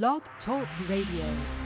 Blog Talk Radio.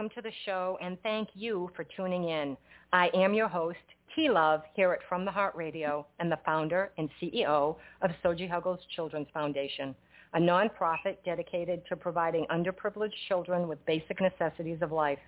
welcome to the show and thank you for tuning in. I am your host, T Love, here at From the Heart Radio and the founder and CEO of Soji Huggles Children's Foundation, a nonprofit dedicated to providing underprivileged children with basic necessities of life.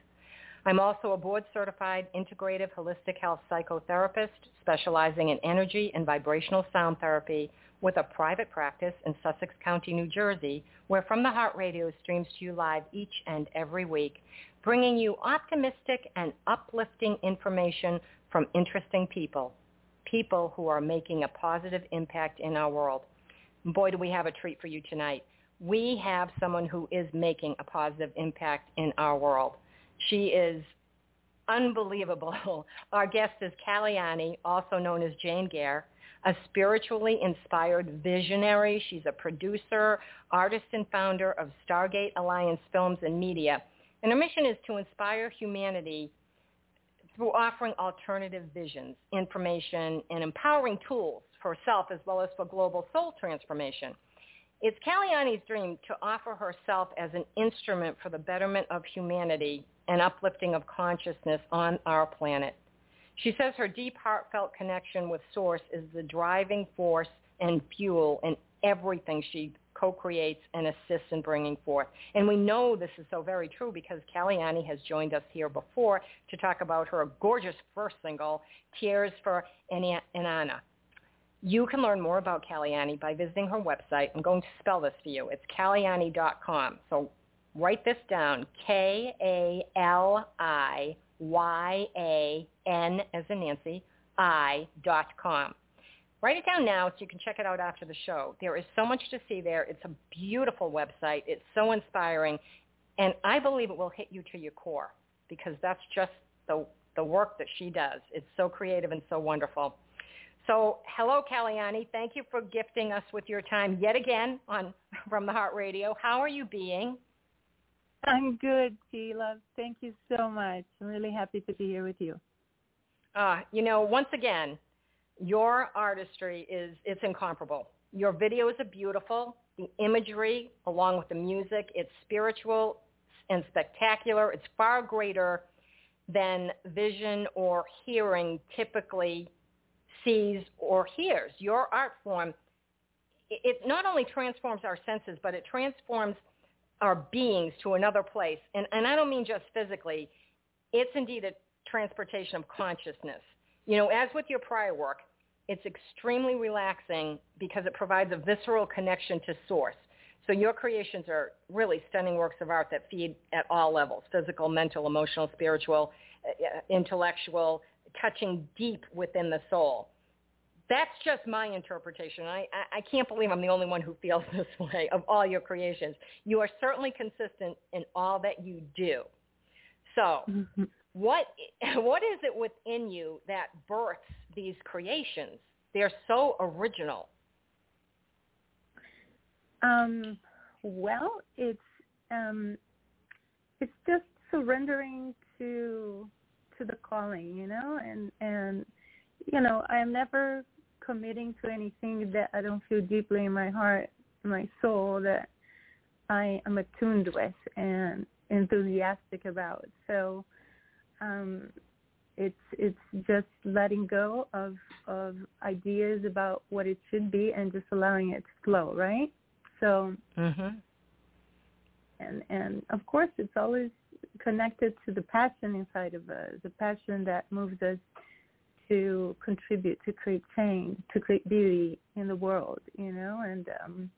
I'm also a board certified integrative holistic health psychotherapist specializing in energy and vibrational sound therapy with a private practice in Sussex County, New Jersey, where From the Heart Radio streams to you live each and every week bringing you optimistic and uplifting information from interesting people, people who are making a positive impact in our world. Boy, do we have a treat for you tonight. We have someone who is making a positive impact in our world. She is unbelievable. Our guest is Kaliyani, also known as Jane Gare, a spiritually inspired visionary. She's a producer, artist, and founder of Stargate Alliance Films and Media, and our mission is to inspire humanity through offering alternative visions, information, and empowering tools for self as well as for global soul transformation. It's Kaliyani's dream to offer herself as an instrument for the betterment of humanity and uplifting of consciousness on our planet. She says her deep heartfelt connection with Source is the driving force and fuel in everything she co-creates and assists in bringing forth. And we know this is so very true because Kaliyani has joined us here before to talk about her gorgeous first single, Tears for Inanna. You can learn more about Kaliyani by visiting her website. I'm going to spell this for you. It's kaliyani.com. So write this down, K-A-L-I-Y-A-N as in Nancy, I dot com. Write it down now so you can check it out after the show. There is so much to see there. It's a beautiful website. It's so inspiring. And I believe it will hit you to your core because that's just the, the work that she does. It's so creative and so wonderful. So hello, Kaliyani. Thank you for gifting us with your time yet again on From the Heart Radio. How are you being? I'm good, T. Love. Thank you so much. I'm really happy to be here with you. Uh, you know, once again, your artistry is it's incomparable. Your videos are beautiful. The imagery, along with the music, it's spiritual and spectacular. It's far greater than vision or hearing typically sees or hears. Your art form, it not only transforms our senses, but it transforms our beings to another place. And, and I don't mean just physically. It's indeed a transportation of consciousness. You know, as with your prior work, it's extremely relaxing because it provides a visceral connection to source. So your creations are really stunning works of art that feed at all levels, physical, mental, emotional, spiritual, uh, intellectual, touching deep within the soul. That's just my interpretation. I, I, I can't believe I'm the only one who feels this way of all your creations. You are certainly consistent in all that you do. So mm-hmm what what is it within you that births these creations? They're so original. Um, well, it's um, it's just surrendering to to the calling, you know, and and you know, I'm never committing to anything that I don't feel deeply in my heart, my soul that I am attuned with and enthusiastic about. So um, it's it's just letting go of of ideas about what it should be and just allowing it to flow, right? So, mm-hmm. and and of course, it's always connected to the passion inside of us, the passion that moves us to contribute, to create change, to create beauty in the world, you know, and um,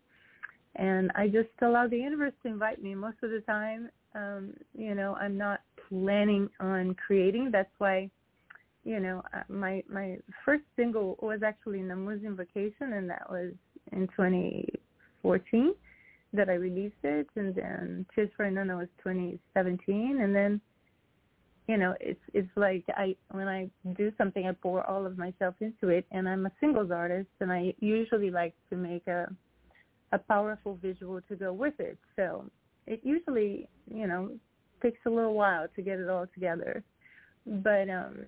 and I just allow the universe to invite me. Most of the time, um, you know, I'm not planning on creating. That's why, you know, uh, my my first single was actually Namu's Invocation, and that was in 2014 that I released it, and then Tears for Inanna was 2017, and then, you know, it's it's like I when I do something, I pour all of myself into it, and I'm a singles artist, and I usually like to make a a powerful visual to go with it. So it usually, you know, takes a little while to get it all together. But um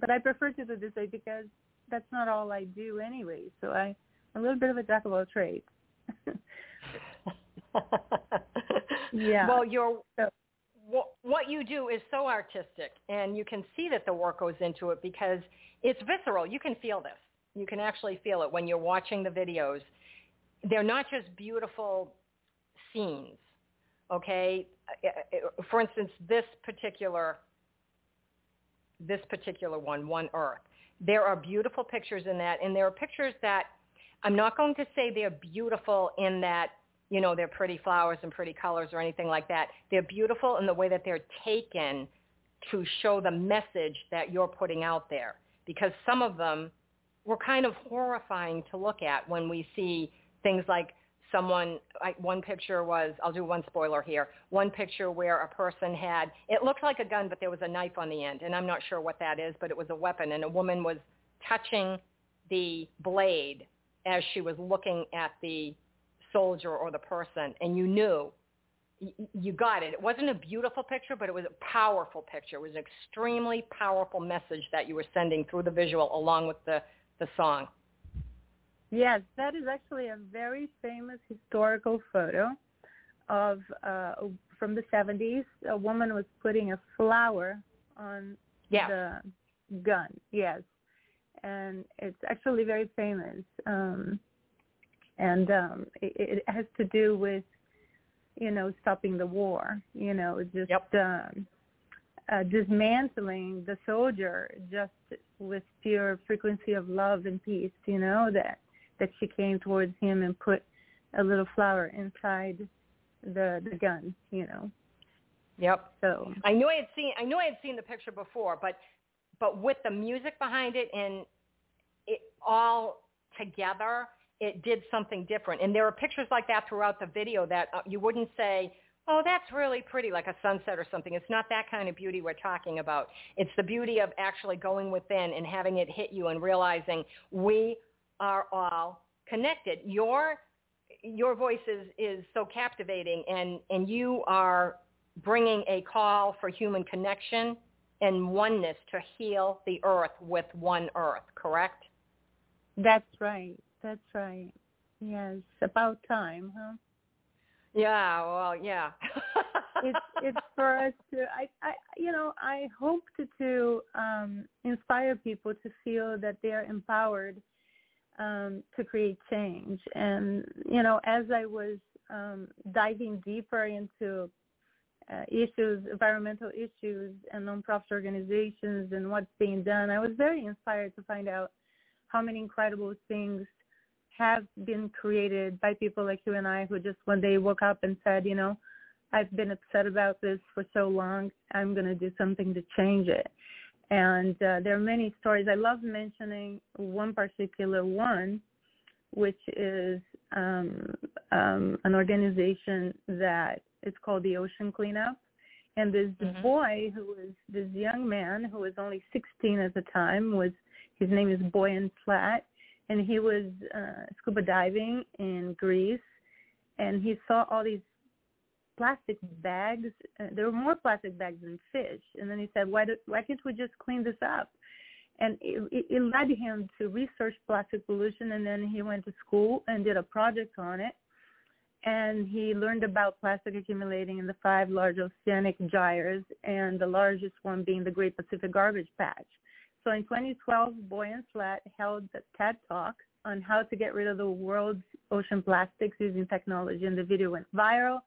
but I prefer to do this way because that's not all I do anyway. So I I'm a little bit of a jack of all trades. yeah. Well, your so, what what you do is so artistic, and you can see that the work goes into it because it's visceral. You can feel this. You can actually feel it when you're watching the videos. They're not just beautiful scenes okay? Uh, uh, for instance this particular this particular one one earth. There are beautiful pictures in that and there are pictures that i'm not going to say they're beautiful in that you know they're pretty flowers and pretty colors or anything like that. They're beautiful in the way that they're taken to show the message that you're putting out there because some of them were kind of horrifying to look at when we see things like someone I, one picture was I'll do one spoiler here. One picture where a person had it looked like a gun but there was a knife on the end and I'm not sure what that is but it was a weapon and a woman was touching the blade as she was looking at the soldier or the person and you knew you got it. It wasn't a beautiful picture, but it was a powerful picture. It was an extremely powerful message that you were sending through the visual along with the, the song. Yes, that is actually a very famous historical photo of uh, from the 70s. A woman was putting a flower on Yeah. the gun. Yes, and it's actually very famous. Um, and um, it, it has to do with, you know, stopping the war. You know, just Yep. um, uh, dismantling the soldier just with pure frequency of love and peace. You know that that she came towards him and put a little flower inside the the gun. You know, Yep. so I knew I had seen I knew I had seen the picture before, but but with the music behind it and it all together, it did something different. And there are pictures like that throughout the video that uh, you wouldn't say, "Oh, that's really pretty," like a sunset or something. It's not that kind of beauty we're talking about. It's the beauty of actually going within and having it hit you and realizing we are all connected. Your your voice is is so captivating, and and you are bringing a call for human connection and oneness to heal the earth with one earth, correct? that's right. That's right. Yes, about time, huh? Yeah, well, yeah. it's it's for us to I, I you know I hope to to um, inspire people to feel that they are empowered um, to create change. And you know, as I was um, diving deeper into uh, issues, environmental issues, and nonprofit organizations and what's being done, I was very inspired to find out how many incredible things have been created by people like you and I who just one day woke up and said, you know, I've been upset about this for so long. I'm going to do something to change it. And uh, there are many stories. I love mentioning one particular one, which is um, um, an organization that is called the Ocean Cleanup. And this Mhm. boy who was this young man who was only 16 at the time was his name is Boyan Slat, and he was uh, scuba diving in Greece, and he saw all these plastic bags. Uh, there were more plastic bags than fish, and then he said, "Why do, why can't we just clean this up?" And it, it, led him to research plastic pollution, and then he went to school and did a project on it. And he learned about plastic accumulating in the five large oceanic gyres, and the largest one being the Great Pacific Garbage Patch. So in 2012, Boyan Slat held a TED Talk on how to get rid of the world's ocean plastics using technology, and the video went viral.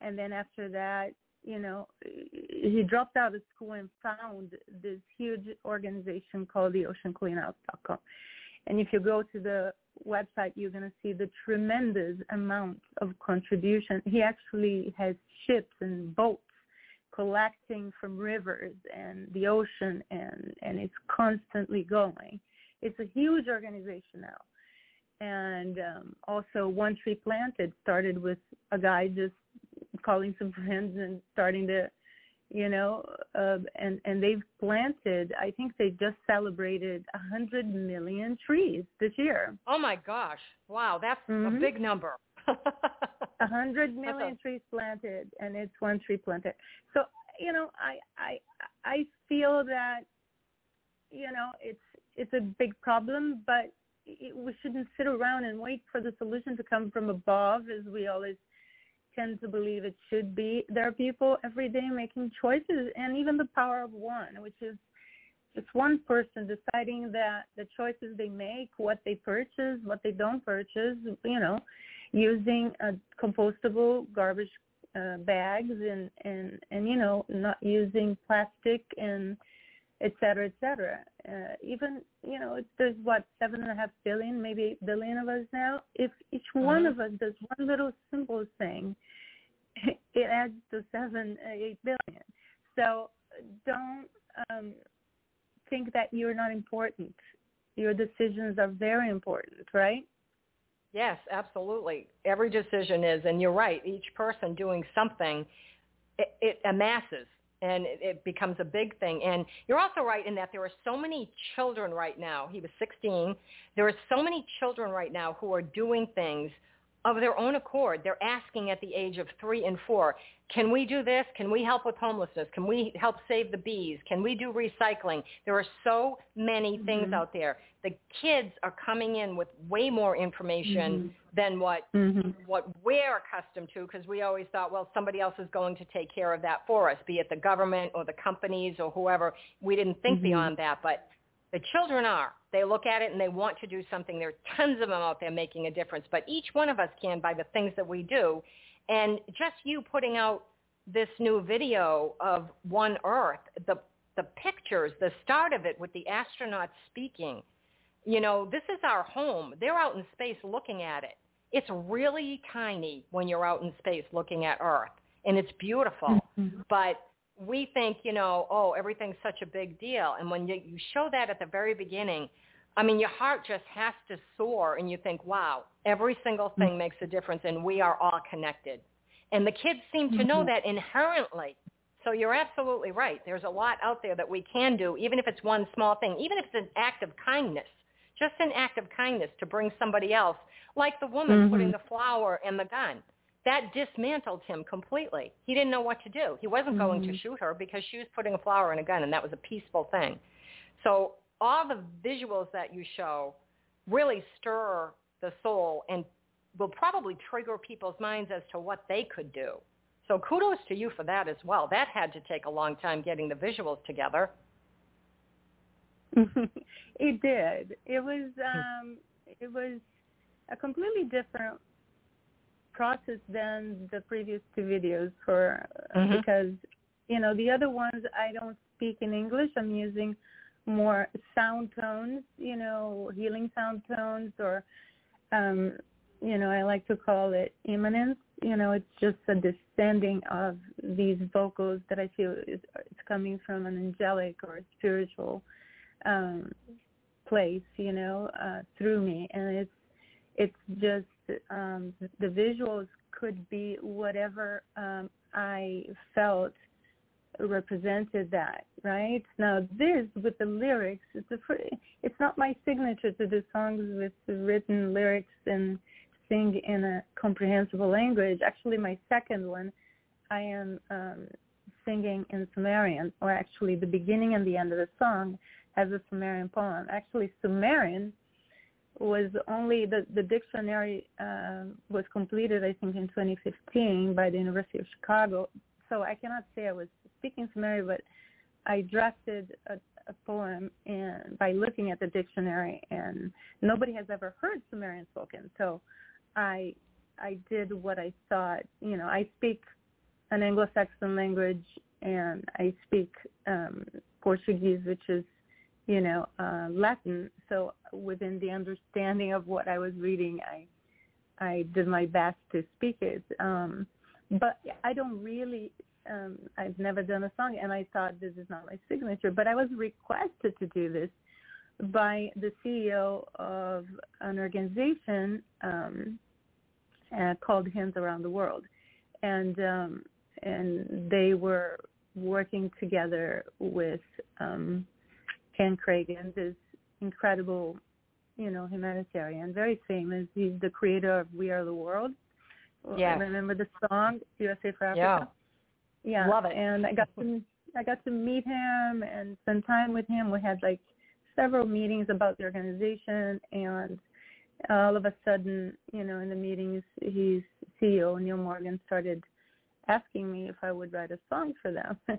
And then after that, you know, he dropped out of school and found this huge organization called the ocean OceanCleanup.com. And if you go to the website, you're going to see the tremendous amount of contribution. He actually has ships and boats collecting from rivers and the ocean and and it's constantly going it's a huge organization now and um also one tree planted started with a guy just calling some friends and starting to you know uh, and and they've planted i think they just celebrated a hundred million trees this year oh my gosh. Wow, that's a Mhm. big number. a hundred That's million a- trees planted and it's one tree planted so you know i i i feel that you know it's it's a big problem but it, we shouldn't sit around and wait for the solution to come from above as we always tend to believe it should be there are people every day making choices and even the power of one which is just one person deciding that the choices they make what they purchase what they don't purchase you know using uh, compostable garbage uh, bags and and and you know not using plastic and et cetera et cetera uh, even you know there's what seven and a half billion maybe eight billion of us now if each one Mhm. of us does one little simple thing it adds to seven uh, eight billion so don't um think that you're not important your decisions are very important right yes, absolutely. Every decision is, and you're right. Each person doing something, it, it amasses and it, it becomes a big thing. And you're also right in that there are so many children right now. He was 16. There are so many children right now who are doing things of their own accord, they're asking at the age of three and four, can we do this? Can we help with homelessness? Can we help save the bees? Can we do recycling? There are so many things Mhm. out there. The kids are coming in with way more information than what Mhm. what we're accustomed to because we always thought, well, somebody else is going to take care of that for us, be it the government or the companies or whoever. We didn't think Mhm. beyond that, but the children are. They look at it and they want to do something. There are tons of them out there making a difference, but each one of us can by the things that we do. And just you putting out this new video of One Earth, the the pictures, the start of it with the astronauts speaking, you know, this is our home. They're out in space looking at it. It's really tiny when you're out in space looking at Earth, and it's beautiful. Mhm. But we think, you know, oh, everything's such a big deal. And when you, you show that at the very beginning, I mean, your heart just has to soar, and you think, wow, every single thing makes a difference, and we are all connected. And the kids seem to know Mhm. that inherently. So you're absolutely right. There's a lot out there that we can do, even if it's one small thing, even if it's an act of kindness, just an act of kindness to bring somebody else, like the woman Mhm. putting the flower in the gun. That dismantled him completely. He didn't know what to do. He wasn't going to Mhm. shoot her because she was putting a flower in a gun, and that was a peaceful thing. So all the visuals that you show really stir the soul and will probably trigger people's minds as to what they could do. So kudos to you for that as well. That had to take a long time getting the visuals together. it did. It was um it was a completely different process than the previous two videos for Mhm. because you know the other ones I don't speak in English. I'm using more sound tones, you know, healing sound tones or um you know, I like to call it immanence. You know, it's just a descending of these vocals that I feel is it's coming from an angelic or a spiritual um place, you know, uh through me and it's it's just um the visuals could be whatever um I felt represented that, right? Now this with the lyrics, it's a fr- it's not my signature to do songs with written lyrics and sing in a comprehensible language. Actually, my second one, I am um, singing in Sumerian, or actually the beginning and the end of the song has a Sumerian poem. Actually, Sumerian was only the the dictionary uh, was completed, I think, in 2015 by the University of Chicago. So I cannot say I was speaking Sumerian, but I drafted a, a poem and by looking at the dictionary, and nobody has ever heard Sumerian spoken. So I I did what I thought. You know, I speak an Anglo-Saxon language and I speak um, Portuguese, which is you know uh, Latin. So within the understanding of what I was reading, I I did my best to speak it. Um, but I don't really. Um, I've never done a song, and I thought this is not my signature. But I was requested to do this by the CEO of an organization um, uh, called Hands Around the World, and um, and they were working together with um, Ken Kragen, this incredible, you know, humanitarian, very famous. He's the creator of We Are the World. Yes. Remember the song USA for Yeah. Africa? Yeah. Love it. And I got to I got to meet him and spend time with him. We had like several meetings about the organization and all of a sudden, you know, in the meetings his CEO Neil Morgan started asking me if I would write a song for them.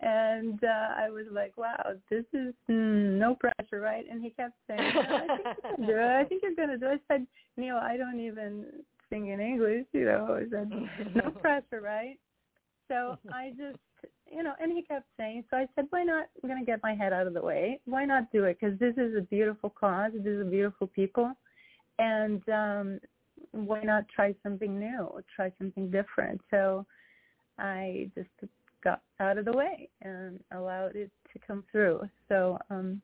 and uh I was like, Wow, this is mm, no pressure, right? And he kept saying, "No, I think you can do it. I think you're gonna do it. I said, Neil, I don't even sing in English, you know. I said, No pressure, right? So I just you know, and he kept saying, so I said, why not? I'm going to get my head out of the way. Why not do it? Because this is a beautiful cause. This is a beautiful people. And um, why not try something new? Try something different. So I just got out of the way and allowed it to come through. So um,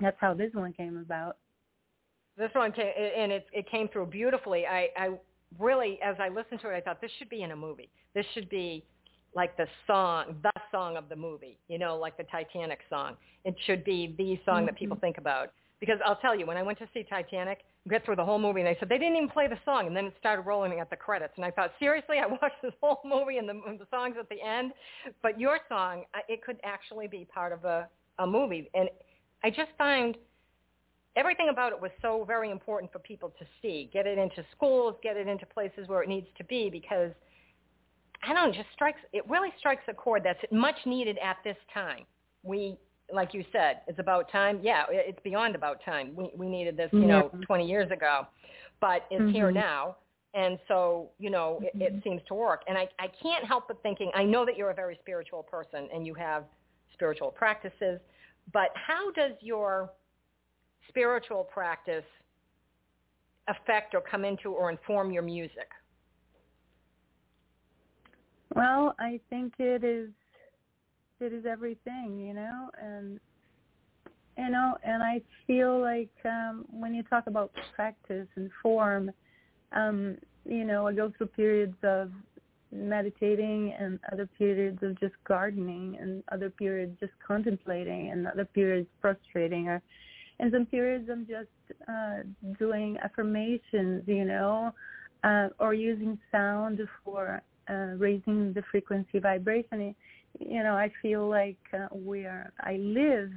that's how this one came about. This one came, and it, it came through beautifully. I, I really, as I listened to it, I thought this should be in a movie. This should be like the song, the song of the movie, you know, like the Titanic song. It should be the song that people think about. Because I'll tell you, when I went to see Titanic, get through the whole movie, and they said they didn't even play the song, and then it started rolling at the credits, and I thought, seriously, I watched this whole movie and the, the songs at the end, but your song, it could actually be part of a, a movie, and I just find everything about it was so very important for people to see, get it into schools, get it into places where it needs to be, because I don't know, just strikes, it really strikes a chord that's much needed at this time. We like you said, it's about time. Yeah, it's beyond about time. We we needed this, you know, 20 years ago, but it's mm-hmm. here now. And so, you know, it, it seems to work. And I, I can't help but thinking, I know that you're a very spiritual person and you have spiritual practices, but how does your spiritual practice affect or come into or inform your music? Well, I think it is it is everything, you know, and you know, and I feel like um when you talk about practice and form, um, you know, I go through periods of meditating and other periods of just gardening and other periods just contemplating and other periods frustrating or and some periods I'm just uh doing affirmations, you know, uh or using sound for uh raising the frequency vibration you know, I feel like uh, we are, I live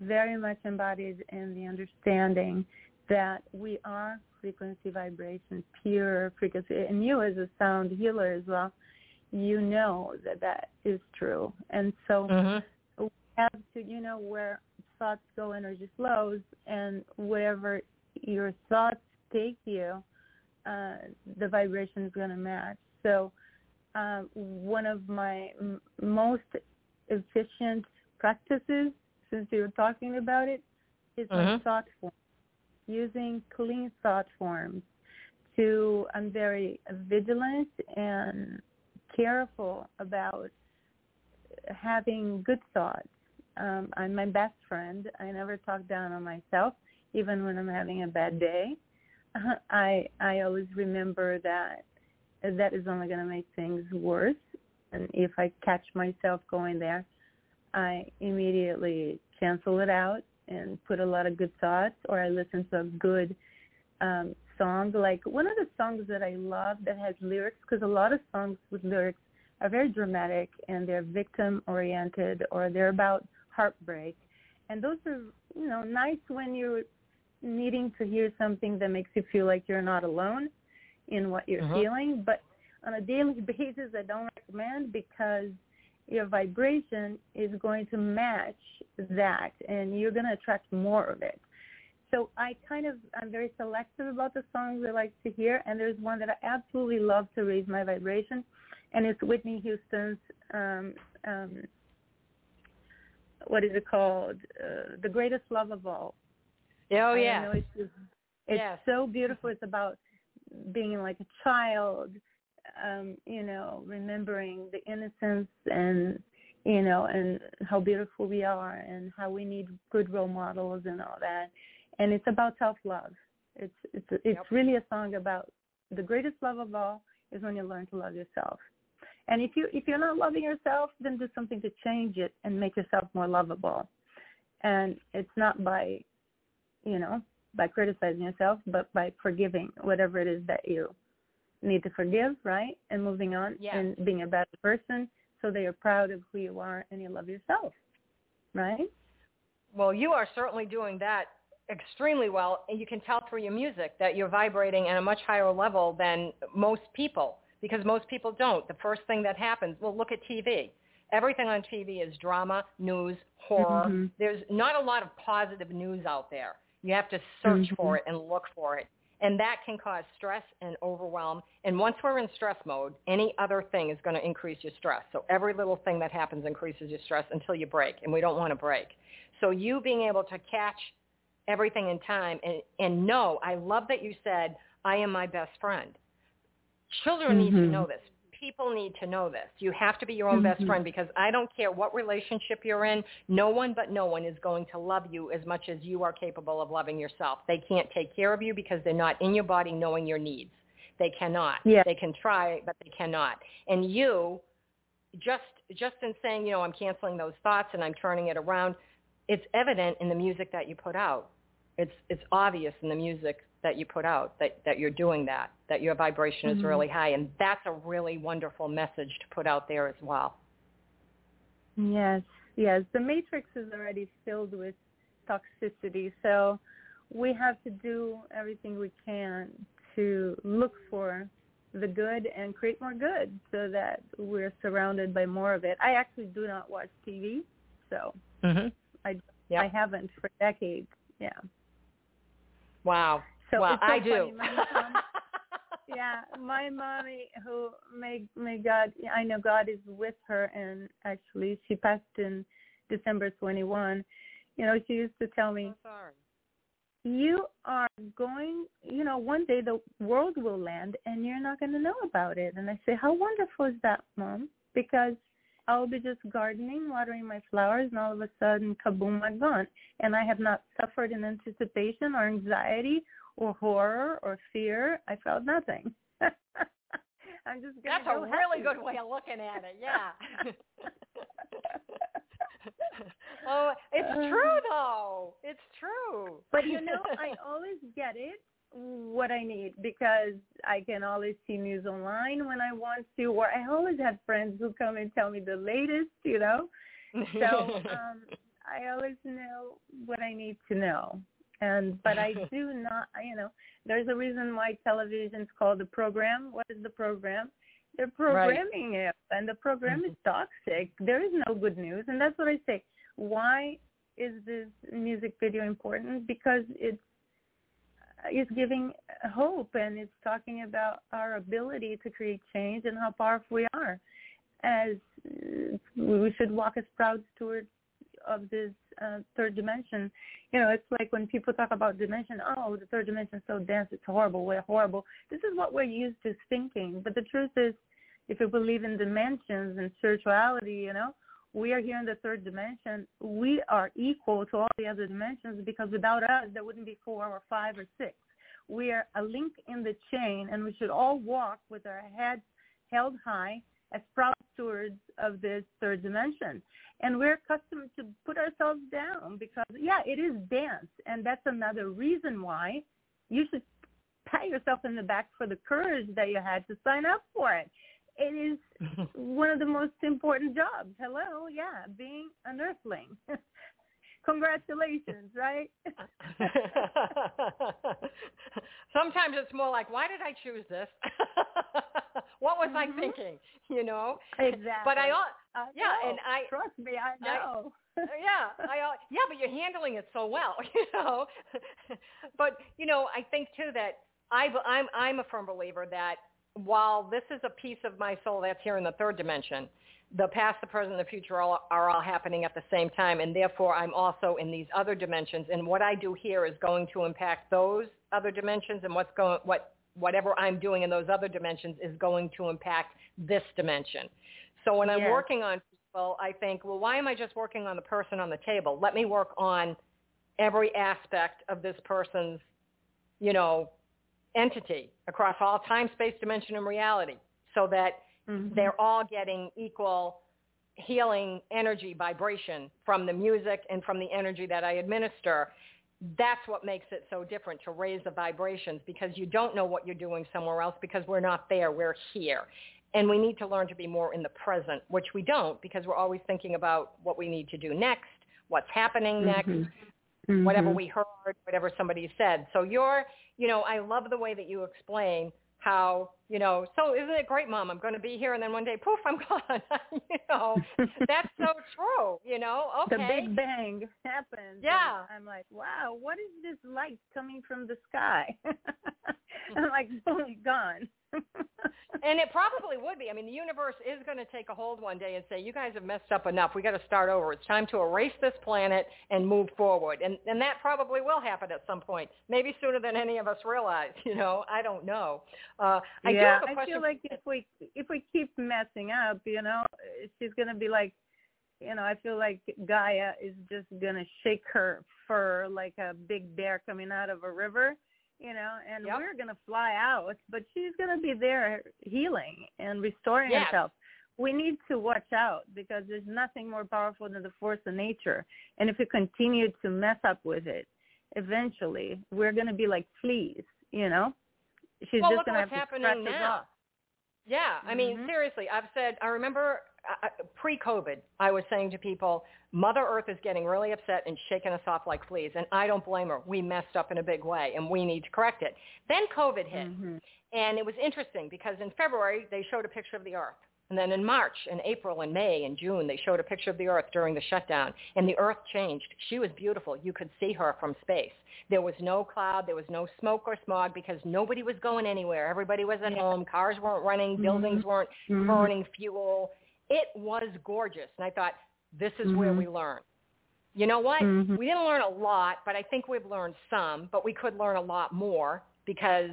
very much embodied in the understanding that we are frequency vibration, pure frequency. And you as a sound healer as well, you know that that is true. And so mm-hmm. we have to, you know, where thoughts go, energy flows, and wherever your thoughts take you, uh, the vibration is going to match. So uh, one of my m- most efficient practices, since you were talking about it, is my thought form. Using clean thought forms to, I'm very vigilant and careful about having good thoughts. Um, I'm my best friend. I never talk down on myself, even when I'm having a bad day. I I always remember that that is only going to make things worse. And if I catch myself going there, I immediately cancel it out and put a lot of good thoughts, or I listen to a good um, song. Like one of the songs that I love that has lyrics, because a lot of songs with lyrics are very dramatic and they're victim oriented or they're about heartbreak. And those are, you know, nice when you're needing to hear something that makes you feel like you're not alone in what you're uh-huh. feeling, but on a daily basis, I don't recommend because your vibration is going to match that and you're going to attract more of it. So I kind of, I'm very selective about the songs I like to hear and there's one that I absolutely love to raise my vibration and it's Whitney Houston's, um, um, what is it called? Uh, the Greatest Love of All. Oh, yeah. It's, just, it's yes. so beautiful. It's about being like a child, um, you know, remembering the innocence and you know, and how beautiful we are and how we need good role models and all that. And it's about self love. It's it's it's yep. really a song about the greatest love of all is when you learn to love yourself. And if you if you're not loving yourself, then do something to change it and make yourself more lovable. And it's not by, you know, by criticizing yourself, but by forgiving whatever it is that you need to forgive, right? And moving on yeah. and being a better person so that you're proud of who you are and you love yourself, right? Well, you are certainly doing that extremely well. And you can tell through your music that you're vibrating at a much higher level than most people because most people don't. The first thing that happens, well, look at TV. Everything on TV is drama, news, horror. Mm-hmm. There's not a lot of positive news out there. You have to search mm-hmm. for it and look for it. And that can cause stress and overwhelm. And once we're in stress mode, any other thing is going to increase your stress. So every little thing that happens increases your stress until you break. And we don't want to break. So you being able to catch everything in time and, and know, I love that you said, I am my best friend. Children mm-hmm. need to mm-hmm. know this people need to know this. You have to be your own mm-hmm. best friend because I don't care what relationship you're in. No one but no one is going to love you as much as you are capable of loving yourself. They can't take care of you because they're not in your body knowing your needs. They cannot. Yeah. They can try, but they cannot. And you, just just in saying, you know, I'm canceling those thoughts and I'm turning it around, it's evident in the music that you put out. it's it's obvious in the music that you put out that that you're doing that that your vibration Mhm. is really high and that's a really wonderful message to put out there as well Yes, yes. The matrix is already filled with toxicity, so we have to do everything we can to look for the good and create more good so that we're surrounded by more of it. I actually do not watch TV, so mhm I Yep. I haven't for decades. Yeah. wow So well so i do. My mom, yeah, my mommy, who may may God, I know God is with her, and actually she passed in December 21. You know, she used to tell me, sorry "You are going, you know, one day the world will land, and you're not going to know about it." And I say, "How wonderful is that, Mom?" Because I'll be just gardening, watering my flowers, and all of a sudden, kaboom, I'm gone. And I have not suffered in anticipation or anxiety or horror or fear. I felt nothing. I'm just that's a really good way of looking at it yeah oh it's true though it's true But you know, I always get it what I need because I can always see news online when I want to, or I always have friends who come and tell me the latest, you know. So um I always know what I need to know. And but I do not, you know, there's a reason why television's called the program. What is the program? They're programming it, and the program is toxic. There is no good news, and that's what I say. Why is this music video important? Because it's it's giving hope, and it's talking about our ability to create change and how powerful we are. As uh, we should walk as proud stewards of this uh, third dimension. You know, it's like when people talk about dimension, oh, the third dimension is so dense, it's horrible, we're horrible. This is what we're used to thinking. But the truth is, if you believe in dimensions and spirituality, you know, we are here in the third dimension. We are equal to all the other dimensions because without us, there wouldn't be four or five or six. We are a link in the chain, and we should all walk with our heads held high as proud stewards of this third dimension. And we're accustomed to put ourselves down because, yeah, it is dance. And that's another reason why you should pat yourself in the back for the courage that you had to sign up for it. It is one of the most important jobs. Hello, yeah, being an earthling. Congratulations, right? Sometimes it's more like, why did I choose this? what was I Mhm. thinking? You know. Exactly. But I, al- I yeah, know. and I, trust me, I know. yeah, I, al- yeah, but you're handling it so well, you know. but you know, I think too that I I'm I'm a firm believer that while this is a piece of my soul that's here in the third dimension, the past, the present, and the future are all, are all happening at the same time, and therefore I'm also in these other dimensions. And what I do here is going to impact those other dimensions, and what's going, what, whatever I'm doing in those other dimensions is going to impact this dimension. So when I'm Yes. working on people, I think, well, why am I just working on the person on the table? Let me work on every aspect of this person's, you know, entity across all time, space, dimension, and reality, so that Mhm. they're all getting equal healing energy vibration from the music and from the energy that I administer. That's what makes it so different to raise the vibrations because you don't know what you're doing somewhere else because we're not there, we're here. And we need to learn to be more in the present, which we don't because we're always thinking about what we need to do next, what's happening next, Mhm. whatever Mhm. we heard, whatever somebody said. So you're, you know, I love the way that you explain how, you know, so isn't it great, Mom? I'm going to be here, and then one day, poof, I'm gone. you know, that's so true. You know, okay. The Big Bang happens. Yeah. I'm like, wow, what is this light coming from the sky? I'm like, boom, gone. And it probably would be. I mean, the universe is going to take a hold one day and say, "You guys have messed up enough. We got to start over. It's time to erase this planet and move forward." And and that probably will happen at some point, maybe sooner than any of us realize. You know, I don't know. Uh, I do yeah, have a I question. feel like if we if we keep messing up, you know, she's gonna be like, you know, I feel like Gaia is just gonna shake her fur like a big bear coming out of a river, you know, and Yep. we're gonna fly out, but she's gonna be there healing and restoring Yes. herself. We need to watch out because there's nothing more powerful than the force of nature, and if we continue to mess up with it, eventually. We're going to be like fleas, you know. She's well, just look going to what's have to us now. off. Yeah, I mean, Mhm. seriously, I've said, I remember uh, uh, pre-COVID, I was saying to people, Mother Earth is getting really upset and shaking us off like fleas, and I don't blame her. We messed up in a big way, and we need to correct it. Then COVID hit, Mhm. and it was interesting because in February, they showed a picture of the Earth. And then in March and April and May and June, they showed a picture of the Earth during the shutdown. And the Earth changed. She was beautiful. You could see her from space. There was no cloud. There was no smoke or smog because nobody was going anywhere. Everybody was at Yeah. home. Cars weren't running. Mhm. Buildings weren't Mhm. burning fuel. It was gorgeous. And I thought, this is where Mhm. we learn. You know what? Mhm. We didn't learn a lot, but I think we've learned some, but we could learn a lot more because.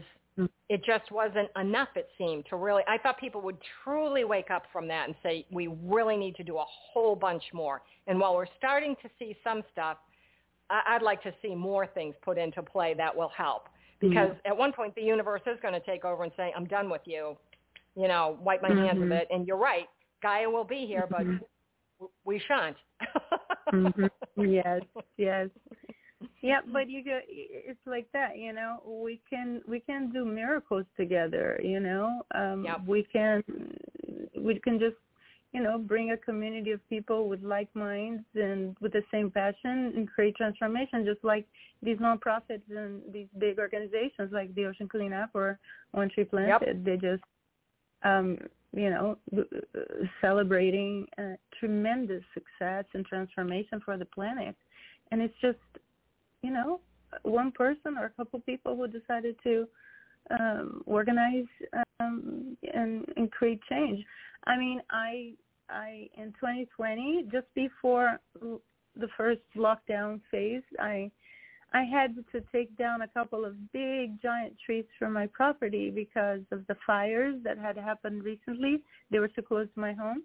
It just wasn't enough, it seemed, to really, I thought people would truly wake up from that and say, we really need to do a whole bunch more. And while we're starting to see some stuff, I- I'd like to see more things put into play that will help. Because at one point, the universe is going to take over and say, I'm done with you. You know, wipe my hands of Mhm. it. And you're right. Gaia will be here, but Mhm. w- we shan't. Mhm. Yes, yes. Yeah, but you go. It's like that, you know. We can we can do miracles together, you know. Um, Yep. We can we can just you know bring a community of people with like minds and with the same passion and create transformation, just like these nonprofits and these big organizations like the Ocean Cleanup or One Tree Planted. They just um, you know, celebrating uh, tremendous success and transformation for the planet. And it's just, you know, one person or a couple people who decided to um, organize um, and, and create change. I mean, I, I in 2020, just before the first lockdown phase, I I had to take down a couple of big giant trees from my property because of the fires that had happened recently. They were too close to my home.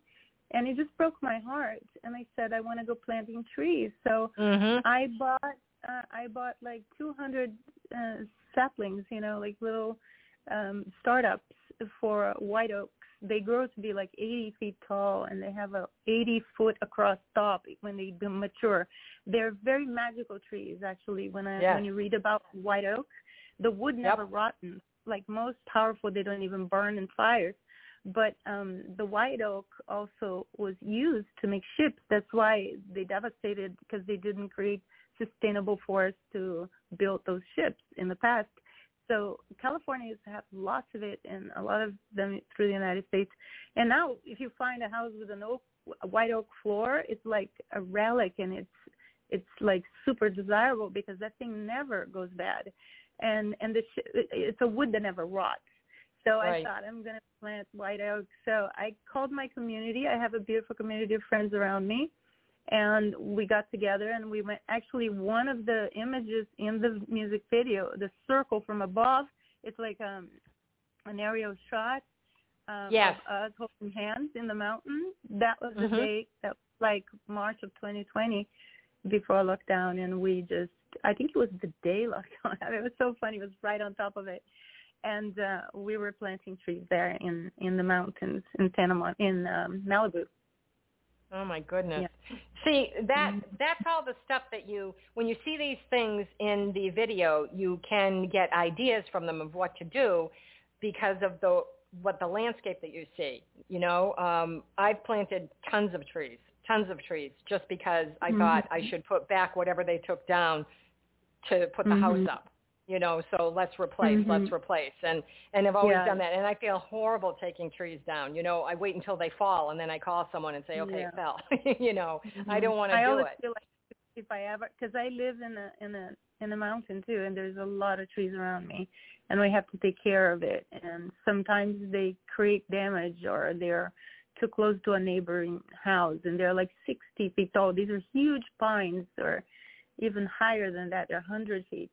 And it just broke my heart. And I said, I want to go planting trees. So hmm I bought, uh, I bought like 200 uh, saplings, you know, like little um, startups for white oaks. They grow to be like 80 feet tall and they have a 80 foot across top when they mature. They're very magical trees actually. When I Yes. when you read about white oak, the wood Yep. never rottens. Like most powerful, they don't even burn in fires. But um the white oak also was used to make ships. That's why they devastated because they didn't create sustainable forests to build those ships in the past. So California have lots of it, and a lot of them through the United States. And now, if you find a house with an oak, a white oak floor, it's like a relic, and it's it's like super desirable because that thing never goes bad, and and the sh- it's a wood that never rots. So Right. I thought I'm going to plant white oak. So I called my community. I have a beautiful community of friends around me and we got together and we went actually one of the images in the music video the circle from above it's like um an aerial shot um Yes. of us holding hands in the mountain. That was the Mhm. day that was like march of 2020 before lockdown and we just i think it was the day lockdown. It was so funny. It was right on top of it. And uh we were planting trees there in in the mountains in Panama in um Malibu Oh my goodness. See, that Mhm. that's all the stuff that you when you see these things in the video, you can get ideas from them of what to do because of the what the landscape that you see. You know, um I've planted tons of trees, tons of trees just because I Mhm. thought I should put back whatever they took down to put the Mhm. house up. You know, so let's replace, Mhm. let's replace. And and I've always Yeah. done that and I feel horrible taking trees down. You know, I wait until they fall and then I call someone and say, "Okay, Yeah. it fell." you know, I Mhm. don't want to I do always it. feel like if I ever, because I live in a in a in a mountain too, and there's a lot of trees around me, and we have to take care of it. And sometimes they create damage, or they're too close to a neighboring house, and they're like 60 feet tall. These are huge pines, or even higher than that. They're 100 feet.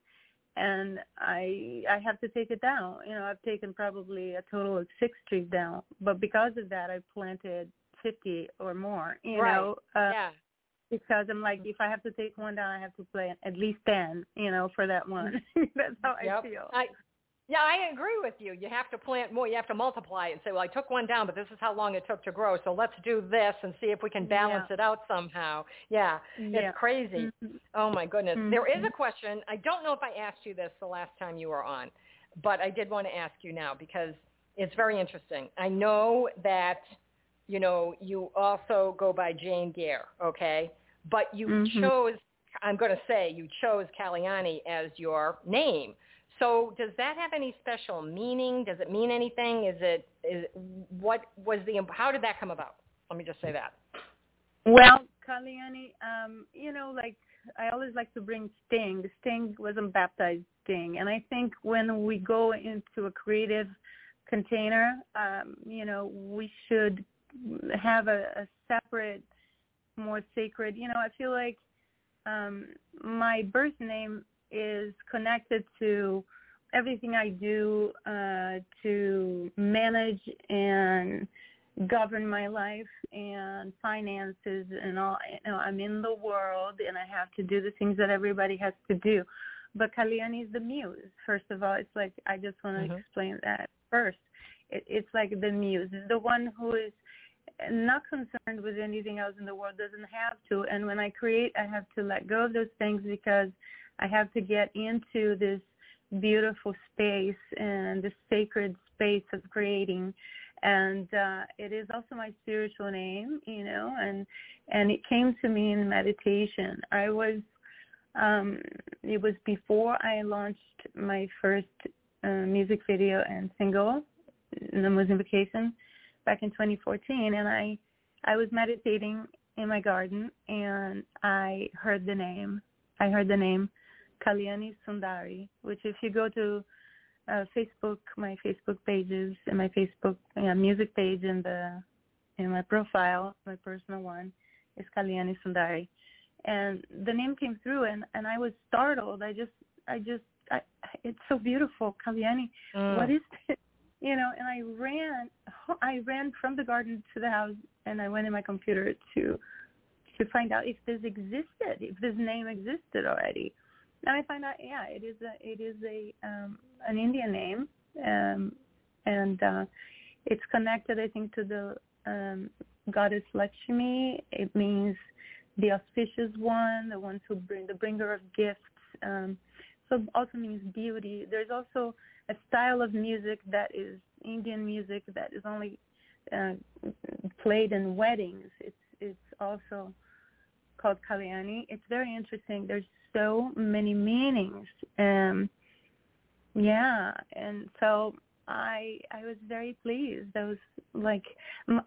And I I have to take it down. You know, I've taken probably a total of six trees down, but because of that, I planted 50 or more. You Right. know, uh, yeah. because I'm like, if I have to take one down, I have to plant at least ten, you know, for that one. That's how Yep. I feel. I Yeah, I agree with you. You have to plant more. You have to multiply it and say, well, I took one down, but this is how long it took to grow. So let's do this and see if we can balance Yeah. it out somehow. Yeah, Yeah. it's crazy. Mhm. Oh my goodness. There is a question. I don't know if I asked you this the last time you were on, but I did want to ask you now because it's very interesting. I know that, you know, you also go by Jane Gare, okay? But you Mhm. chose, I'm going to say, you chose Kaliyani as your name. So does that have any special meaning? Does it mean anything? Is it, is what was the, how did that come about? Let me just say that. Well, Kaliyani, um, you know, like I always like to bring Sting. Sting was a baptized Sting, and I think when we go into a creative container, um, you know, we should have a, a separate, more sacred. You know, I feel like um, my birth name is connected to everything I do uh, to manage and govern my life and finances and all you know i'm in the world and i have to do the things that everybody has to do. But kaliyani is the muse first of all. It's like i just want to Mhm. explain that first. It, it's like the muse. It's the one who is not concerned with anything else in the world doesn't have to. And when i create i have to let go of those things because i have to get into this beautiful space and this sacred space of creating. And uh it is also my spiritual name you know and and it came to me in meditation. I was um it was before i launched my first uh, music video and single the Muse Invocation back in 2014 and i i was meditating in my garden and i heard the name. I heard the name kalyani sundari which if you go to uh, Facebook, my Facebook pages and my Facebook uh, music page and the in my profile, my personal one, is Kalyani Sundari, and the name came through, and and I was startled. I just I just I, it's so beautiful, Kalyani. Mm. What is this? You know, and I ran I ran from the garden to the house, and I went in my computer to to find out if this existed, if this name existed already and I find out, yeah, it is a it is a um, an Indian name, um, and uh, it's connected, I think, to the um, goddess Lakshmi. It means the auspicious one, the ones who bring the bringer of gifts. Um, so also means beauty. There's also a style of music that is Indian music that is only uh, played in weddings. It's it's also called Kalyani. It's very interesting. There's so many meanings. Um, yeah, and so I I was very pleased. I was like,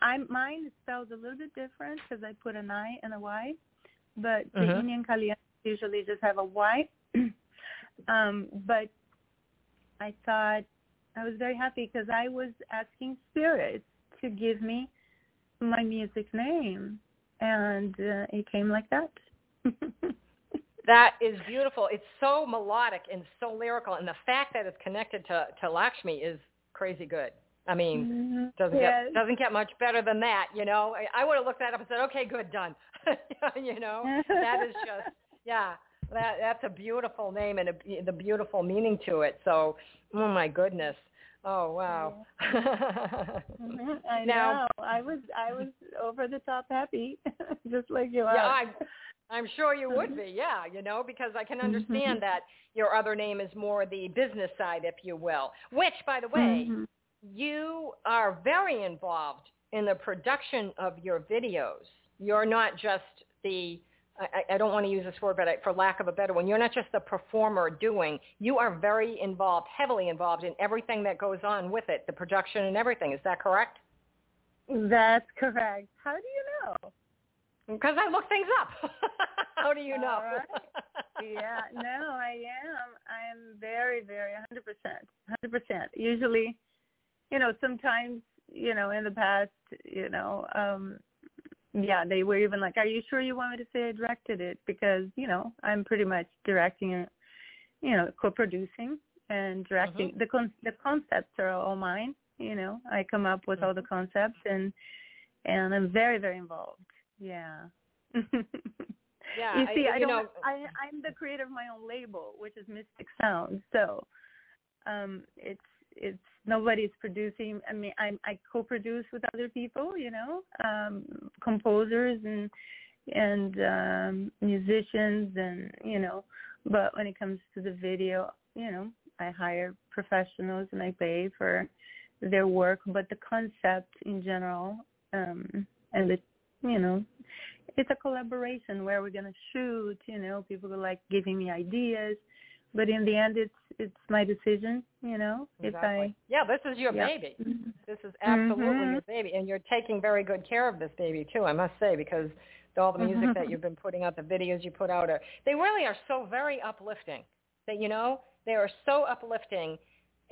I mine is spelled a little bit different because I put an I and a Y, but the Mhm. Indian Kalyani usually just have a Y. um, but I thought I was very happy because I was asking spirits to give me my music name, and uh, it came like that. That is beautiful. It's so melodic and so lyrical, and the fact that it's connected to to Lakshmi is crazy good. I mean, Mhm. doesn't Yes. get doesn't get much better than that. You know, I, I would have looked that up and said, okay, good, done. you know, that is just yeah. That that's a beautiful name and a, the beautiful meaning to it. So, oh my goodness. Oh wow. Mhm. I Now- know. I was I was over the top happy, just like you are. Yeah, I, I'm sure you would be. Yeah, you know, because I can understand that your other name is more the business side, if you will. Which, by the way, Mhm. you are very involved in the production of your videos. You're not just the I, I don't want to use this word, but I, for lack of a better one, you're not just the performer doing. You are very involved, heavily involved in everything that goes on with it, the production and everything. Is that correct? That's correct. How do you know? Because I look things up. How do you know? Right. yeah, no, I am. I am very, very, 100%. 100%. Usually, you know, sometimes, you know, in the past, you know, um, yeah, they were even like, are you sure you want me to say I directed it? Because, you know, I'm pretty much directing it, you know, co-producing and directing. The con- the concepts are all mine, you know. I come up with all the concepts and and I'm very, very involved. Yeah. Yeah, you I- see, you I don't. know- I I'm the creator of my own label, which is Mystic Sound. So, um it's it's nobody's producing i mean i i co-produce with other people you know um composers and and um musicians and you know but when it comes to the video you know i hire professionals and i pay for their work but the concept in general um and the you know it's a collaboration where we're to shoot you know people are like giving me ideas but in the end it's it's my decision you know exactly. if i yeah this is your yeah. baby this is absolutely Mhm. your baby and you're taking very good care of this baby too i must say because all the music that you've been putting out the videos you put out are they really are so very uplifting that you know they are so uplifting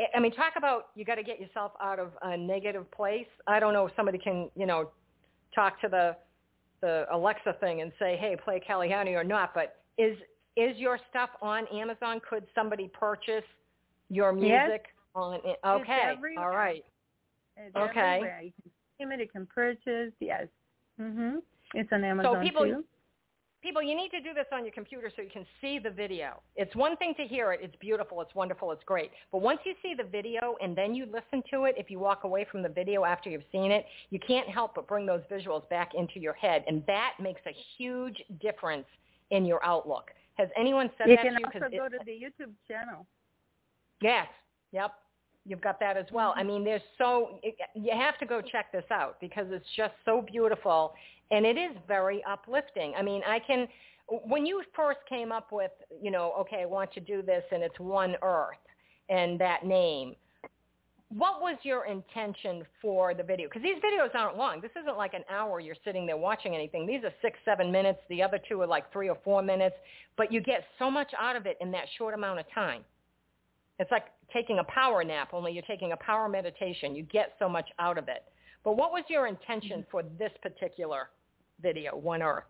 I- i mean talk about you got to get yourself out of a negative place i don't know if somebody can you know talk to the the alexa thing and say hey play Kaliyani or not but is is your stuff on amazon could somebody purchase your Yes. music on it? okay all right it's Okay. everywhere. you can stream it you can purchase yes mhm it's on amazon so people- too people, you need to do this on your computer so you can see the video. It's one thing to hear it. It's beautiful. It's wonderful. It's great. But once you see the video and then you listen to it, if you walk away from the video after you've seen it, you can't help but bring those visuals back into your head. And that makes a huge difference in your outlook. Has anyone said you that to you? can it- go to the youtube channel Yes. Yep. You've got that as well. I mm-hmm. mean, there's so you have to go check this out because it's just so beautiful and it is very uplifting. I mean, I can when you first came up with, you know, okay, I want to do this and it's One Earth and that name. What was your intention for the video? Because these videos aren't long. This isn't like an hour you're sitting there watching anything. These are six, seven minutes. The other two are like three or four minutes. But you get so much out of it in that short amount of time. It's like taking a power nap, only you're taking a power meditation. You get so much out of it. But what was your intention for this particular video, One Earth?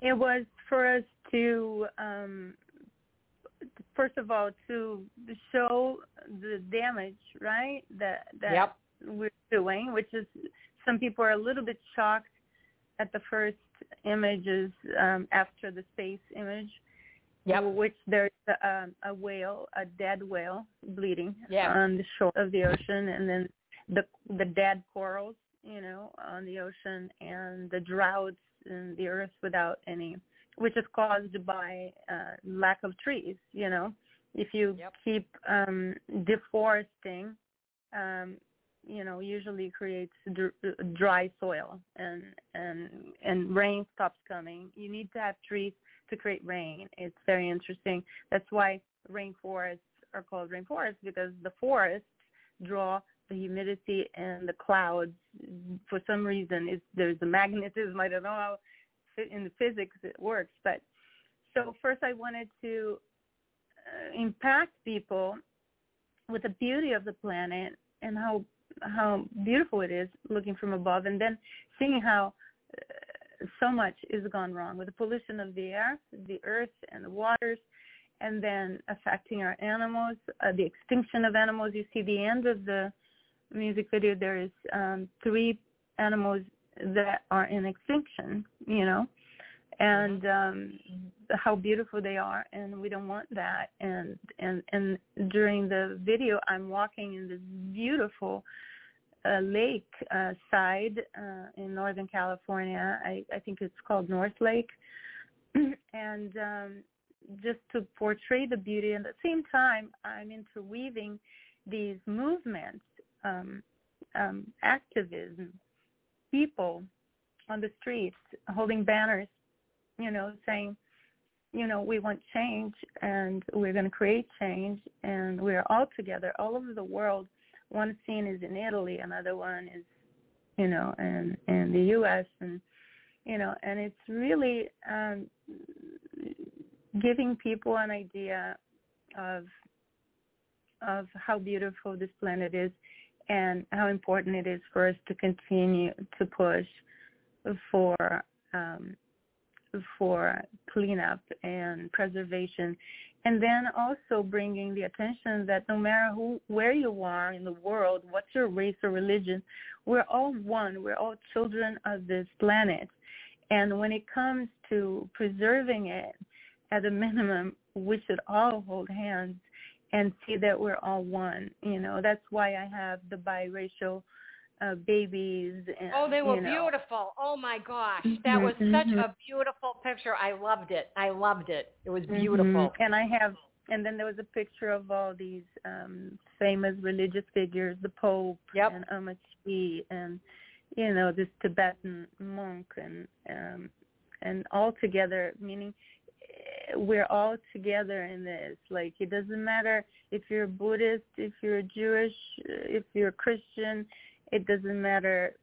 it was for us to um first of all to show the damage right that that Yep. we're doing which is some people are a little bit shocked at the first images um after the space image Yep. which there's a, um, a whale a dead whale bleeding Yeah. on the shore of the ocean and then the the dead corals you know on the ocean and the droughts and the earth without any which is caused by uh, lack of trees you know? If you Yep. keep um deforesting um you know usually creates dr- dry soil and and and rain stops coming. You need to have trees to create rain. It's very interesting. That's why rainforests are called rainforests because the forests draw the humidity and the clouds. For some reason it's there's a magnetism. I don't know how in the physics it works. But so first i wanted to uh, impact people with the beauty of the planet and how how beautiful it is looking from above and then seeing how uh, so much is gone wrong with the pollution of the air the earth and the waters and then affecting our animals uh, the extinction of animals. You see the end of the music video there is um three animals that are in extinction you know? And um how beautiful they are and we don't want that. And and and during the video i'm walking in this beautiful uh, lake uh, side uh, in northern california. I i think it's called north lake. And um just to portray the beauty and at the same time i'm interweaving these movements um um activism people on the streets holding banners you know saying you know we want change and we're going to create change and we're all together all over the world. One scene is in italy another one is you know in in the us and you know and it's really um giving people an idea of of how beautiful this planet is and how important it is for us to continue to push for um, for cleanup and preservation, and then also bringing the attention that no matter who where you are in the world, what's your race or religion, we're all one. We're all children of this planet, and when it comes to preserving it, at a minimum, we should all hold hands and see that we're all one. You know, that's why I have the biracial uh, babies. And, oh, they were you know. beautiful. Oh my gosh, that was Mhm, such a beautiful picture. I loved it. I loved it. It was Mhm. beautiful. And I have, and then there was a picture of all these um famous religious figures, the Pope Yep. and Ammachi, and you know this Tibetan monk, and um and all together, meaning we're all together in this. Like it doesn't matter if you're Buddhist, if you're Jewish, if you're Christian, it doesn't matter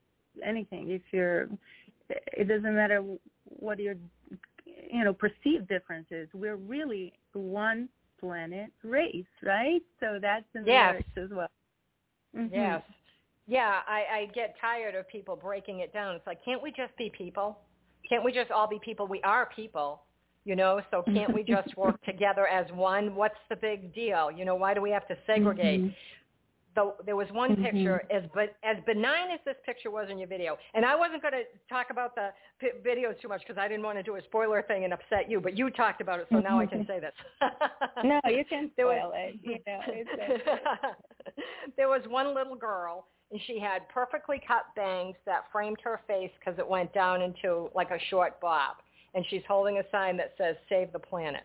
anything. If you're, it doesn't matter what your you know perceived differences. We're really one planet race, right? So that's in the Yes. lyrics as well. Mhm. Yes. Yeah, I, I get tired of people breaking it down. It's like, can't we just be people? Can't we just all be people? We are people, you know, so can't we just work together as one? What's the big deal? You know, why do we have to segregate? Mhm. Though there was one Mhm. picture as but as benign as this picture was in your video, and I wasn't going to talk about the p- videos too much because I didn't want to do a spoiler thing and upset you, but you talked about it, so now I can say this. No, you can There was- spoil it. You know, okay. there was one little girl, and she had perfectly cut bangs that framed her face because it went down into like a short bob, and she's holding a sign that says "Save the Planet."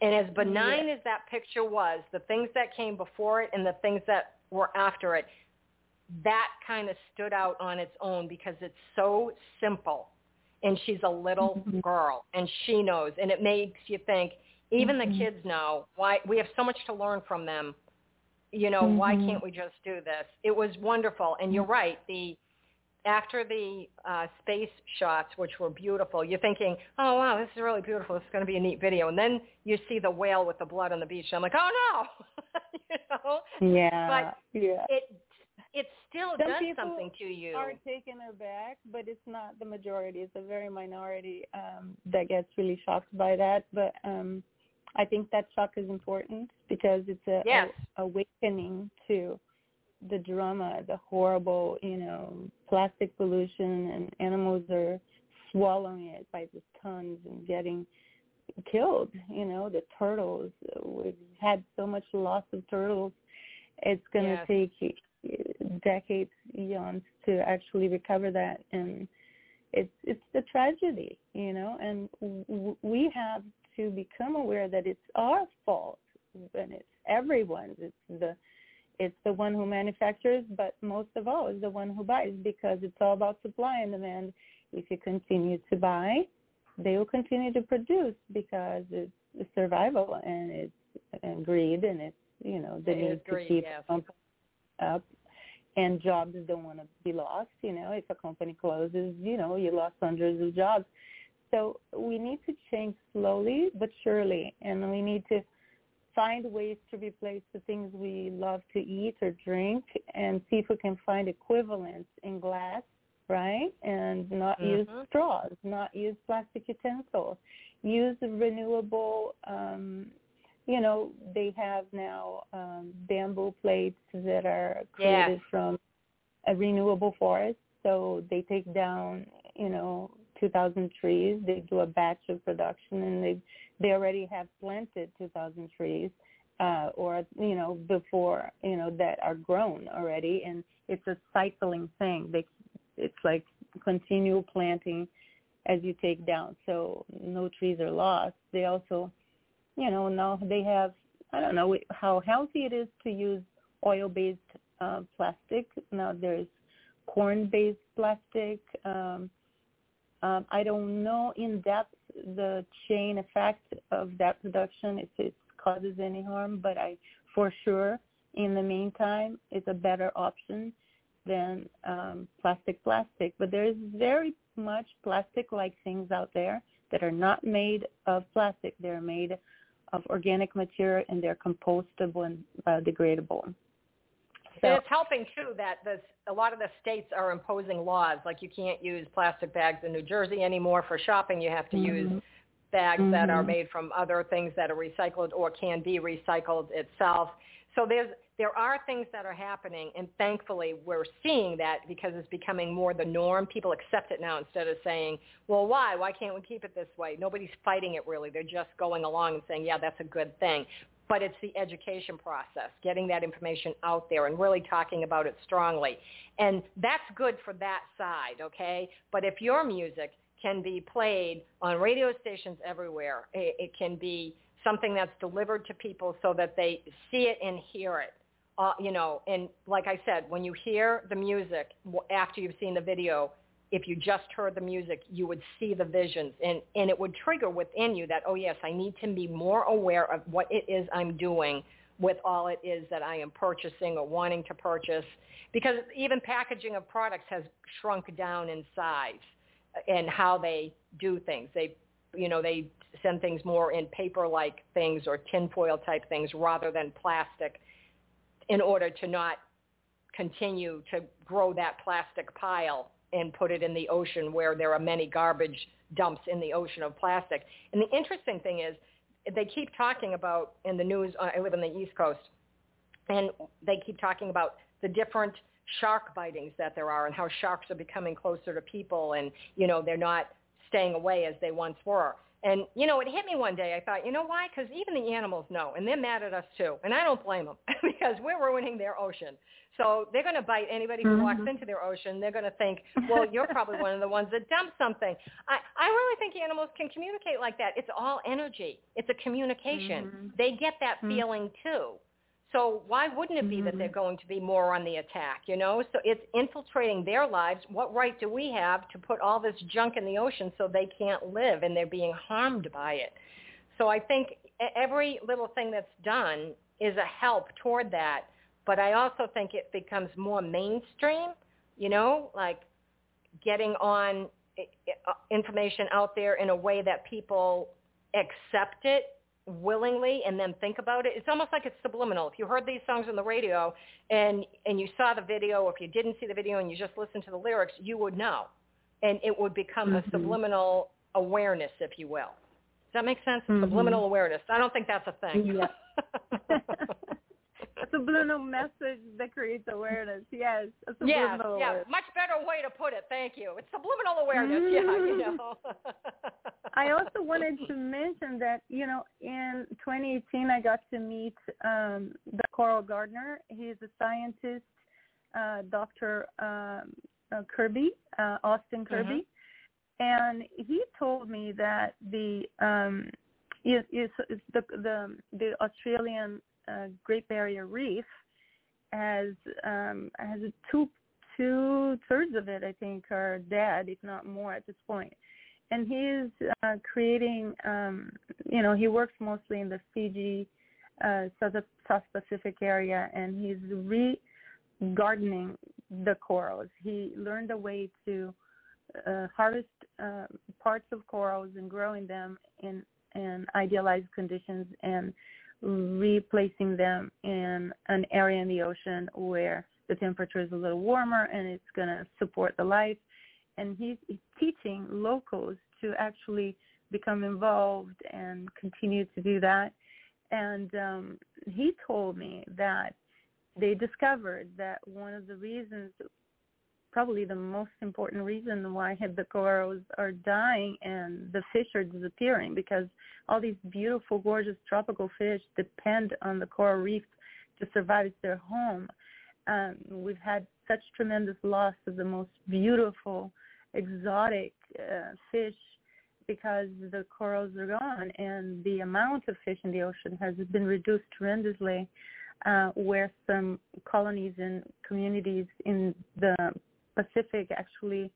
And as benign as that picture was, the things that came before it and the things that were after it, that kind of stood out on its own because it's so simple. And she's a little Mhm. girl, and she knows, and it makes you think. Even the kids know why we have so much to learn from them. You know, why Mhm. can't we just do this? It was wonderful, and you're right. The after the uh, space shots, which were beautiful, you're thinking, oh, wow, this is really beautiful. This is going to be a neat video. And then you see the whale with the blood on the beach. And I'm like, oh, no. you know, Yeah, But yeah. it it still Some does people something to you. Are taken aback, but it's not the majority. It's a very minority um, that gets really shocked by that. But um, I think that shock is important because it's a, Yes. a awakening to the drama, the horrible, you know, plastic pollution, and animals are swallowing it by the tons and getting killed. You know, the turtles. We've had so much loss of turtles. It's going to take uh, decades, eons to actually recover that, and it's it's the tragedy, you know. And w- we have to become aware that it's our fault, and it's everyone's. It's the it's the one who manufactures, but most of all is the one who buys because it's all about supply and demand. If you continue to buy, they will continue to produce because it's, survival and it's and greed and it's you know the It need greed, to keep yes. company up and jobs don't want to be lost you know if a company closes you know you lost hundreds of jobs so we need to change slowly but surely and we need to find ways to replace the things we love to eat or drink and see if we can find equivalents in glass right and not use Mhm. straws not use plastic utensils use renewable um you know they have now um bamboo plates that are created Yes. from a renewable forest so they take down you know 2000 trees. They do a batch of production and they they already have planted 2000 trees uh or you know before you know that are grown already. And it's a cycling thing. They it's like continual planting as you take down. So no trees are lost. They also you know now they have i don't know how healthy it is to use oil based uh plastic. Now there's corn based plastic um um, I don't know in depth the chain effect of that production if it causes any harm, but I for sure in the meantime it's a better option than um, plastic plastic. But there is very much plastic-like things out there that are not made of plastic. They're made of organic material and they're compostable and biodegradable. And it's helping too that this, a lot of the states are imposing laws like you can't use plastic bags in New Jersey anymore for shopping. You have to use Mhm. bags that are Mhm. made from other things that are recycled or can be recycled itself. So there's there are things that are happening, and thankfully we're seeing that because it's becoming more the norm. People accept it now instead of saying, "Well, why? Why can't we keep it this way?" Nobody's fighting it really. They're just going along and saying, "Yeah, that's a good thing." But it's the education process, getting that information out there and really talking about it strongly. And that's good for that side, okay? But if your music can be played on radio stations everywhere, it, it can be something that's delivered to people so that they see it and hear it. Uh, you know, and like I said, when you hear the music after you've seen the video, if you just heard the music, you would see the visions and, and it would trigger within you that, oh yes, I need to be more aware of what it is I'm doing with all it is that I am purchasing or wanting to purchase. Because even packaging of products has shrunk down in size and how they do things. They, you know, they send things more in paper-like things or tinfoil type things rather than plastic in order to not continue to grow that plastic pile and put it in the ocean where there are many garbage dumps in the ocean of plastic. And the interesting thing is they keep talking about in the news, uh, I live in the East Coast, and they keep talking about the different shark bitings that there are and how sharks are becoming closer to people and, you know, they're not staying away as they once were. And, you know, it hit me one day. I thought, you know why? Because even the animals know, and they're mad at us too. And I don't blame them because we're ruining their ocean. So they're going to bite anybody who mm-hmm. walks into their ocean. They're going to think, well, you're probably one of the ones that dumped something. I, I really think animals can communicate like that. It's all energy. It's a communication. Mm-hmm. They get that mm-hmm. feeling too. So why wouldn't it be mm-hmm. that they're going to be more on the attack, you know? So it's infiltrating their lives. What right do we have to put all this junk in the ocean so they can't live and they're being harmed by it? So I think every little thing that's done is a help toward that. But I also think it becomes more mainstream, you know, like getting on uh, information out there in a way that people accept it willingly and then think about it. It's almost like it's subliminal. If you heard these songs on the radio and and you saw the video, or if you didn't see the video and you just listened to the lyrics, you would know, and it would become mm-hmm. a subliminal awareness, if you will. Does that make sense? Mm-hmm. Subliminal awareness. I don't think that's a thing. Yeah. subliminal message that creates awareness. Yes, a subliminal yes, yeah, much better way to put it. Thank you. It's subliminal awareness. Mm-hmm. Yeah, you know. I also wanted to mention that you know in 2018 I got to meet um, the coral gardener. He's a scientist, uh, Dr. Um, uh, Kerby, uh, Austin Kerby, mm-hmm. and he told me that the um, is, is the the the Australian uh, Great Barrier Reef has um, has two two thirds of it, I think, are dead, if not more, at this point. And he's uh, creating, um, you know, he works mostly in the Fiji, uh, South, South Pacific area, and he's re-gardening the corals. He learned a way to uh, harvest uh, parts of corals and growing them in, in idealized conditions and replacing them in an area in the ocean where the temperature is a little warmer and it's going to support the life. And he's, he's teaching locals to actually become involved and continue to do that. And um, he told me that they discovered that one of the reasons probably the most important reason why the corals are dying and the fish are disappearing because all these beautiful, gorgeous tropical fish depend on the coral reef to survive. It's their home. Um, we've had such tremendous loss of the most beautiful, exotic uh, fish because the corals are gone and the amount of fish in the ocean has been reduced tremendously uh, where some colonies and communities in the Pacific actually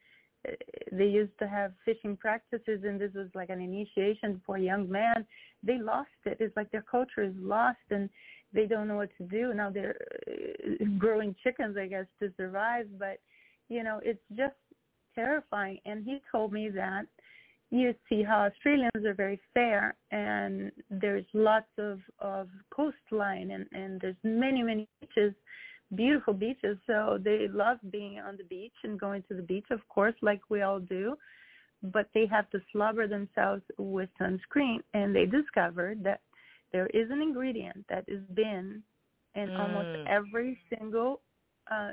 uh, they used to have fishing practices and this was like an initiation for a young man. They lost it. It's like their culture is lost and they don't know what to do. Now they're uh, growing chickens i guess to survive. But you know it's just terrifying. And he told me that you see how australians are very fair and there's lots of of coastline and and there's many many beaches beautiful beaches. So they love being on the beach and going to the beach, of course, like we all do. But they have to slobber themselves with sunscreen. And they discovered that there is an ingredient that is been in mm. almost every single uh,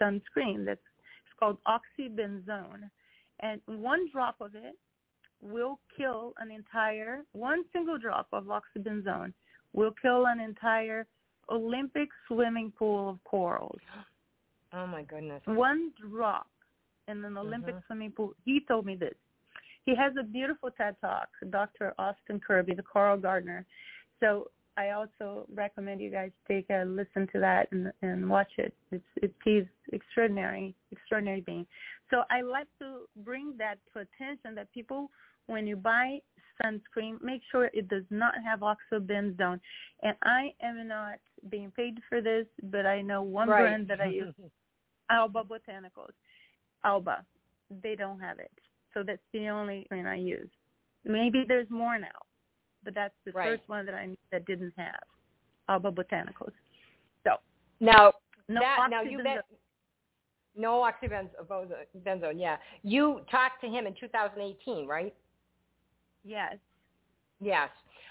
sunscreen. That's it's called oxybenzone. And one drop of it will kill an entire, one single drop of oxybenzone will kill an entire Olympic swimming pool of corals. Oh my goodness. One drop in an Olympic Mhm. swimming pool. He told me this. He has a beautiful TED Talk, Dr. Austin Kerby, the coral gardener. So I also recommend you guys take a listen to that and, and watch it. It's it's he's extraordinary, extraordinary being. So I like to bring that to attention that people, when you buy sunscreen, make sure it does not have oxybenzone. And I am not being paid for this, but I know one right. brand that I use, Alba Botanicals. Alba, they don't have it. So that's the only brand I use. Maybe there's more now, but that's the Right. first one that I that didn't have Alba Botanicals. So now no that now you bet no oxybenzone. Yeah, you talked to him in 2018, right? Yes. Yes.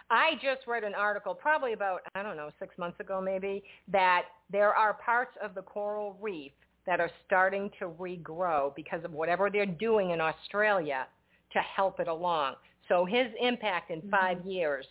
I just read an article probably about, I don't know, six months ago maybe, that there are parts of the coral reef that are starting to regrow because of whatever they're doing in Australia to help it along. So his impact in 5 mm-hmm. years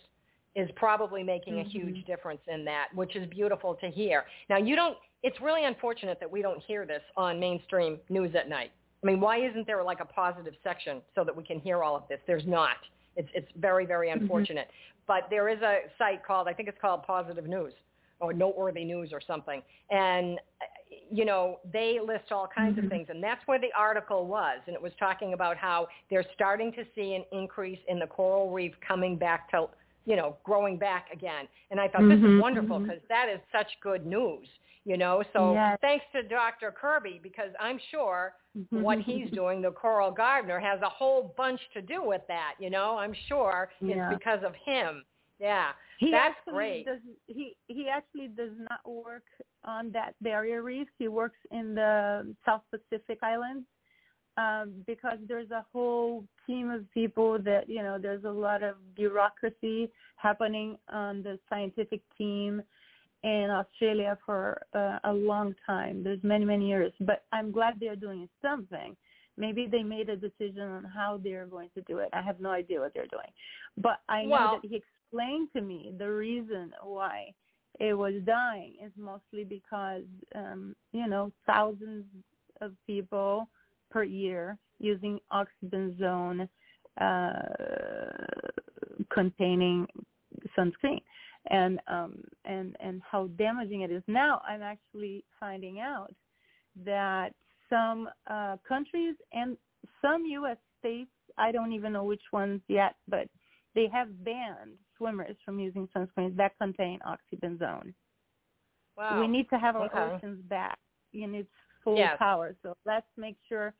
is probably making a huge mm-hmm. difference in that, which is beautiful to hear. Now you don't, it's really unfortunate that we don't hear this on mainstream news at night. I mean, why isn't there like a positive section so that we can hear all of this? There's not. It's it's very very unfortunate. But there is a site called I think it's called Positive News or Noteworthy News or something, and uh, you know they list all kinds of things, and that's where the article was, and it was talking about how they're starting to see an increase in the coral reef coming back to you know growing back again, and I thought this is Mhm, wonderful because that is such good news. You know, so Yes. thanks to Dr. Kerby because I'm sure what he's doing, the Coral Gardener, has a whole bunch to do with that. You know, I'm sure Yeah. it's because of him. Yeah, He that's great. Does, he he actually does not work on that barrier reef. He works in the South Pacific Islands um, because there's a whole team of people that you know. There's a lot of bureaucracy happening on the scientific team in Australia for uh, a long time. There's many many years, but I'm glad they're doing something. Maybe they made a decision on how they're going to do it. I have no idea what they're doing, but I know Well- that he explained to me the reason why it was dying is mostly because um, you know thousands of people per year using oxybenzone uh, containing sunscreen and um and and how damaging it is now i'm actually finding out that some uh countries and some us states i don't even know which ones yet but they have banned swimmers from using sunscreens that contain oxybenzone Wow. we need to have our Okay. oceans back in its full Yes. power so let's make sure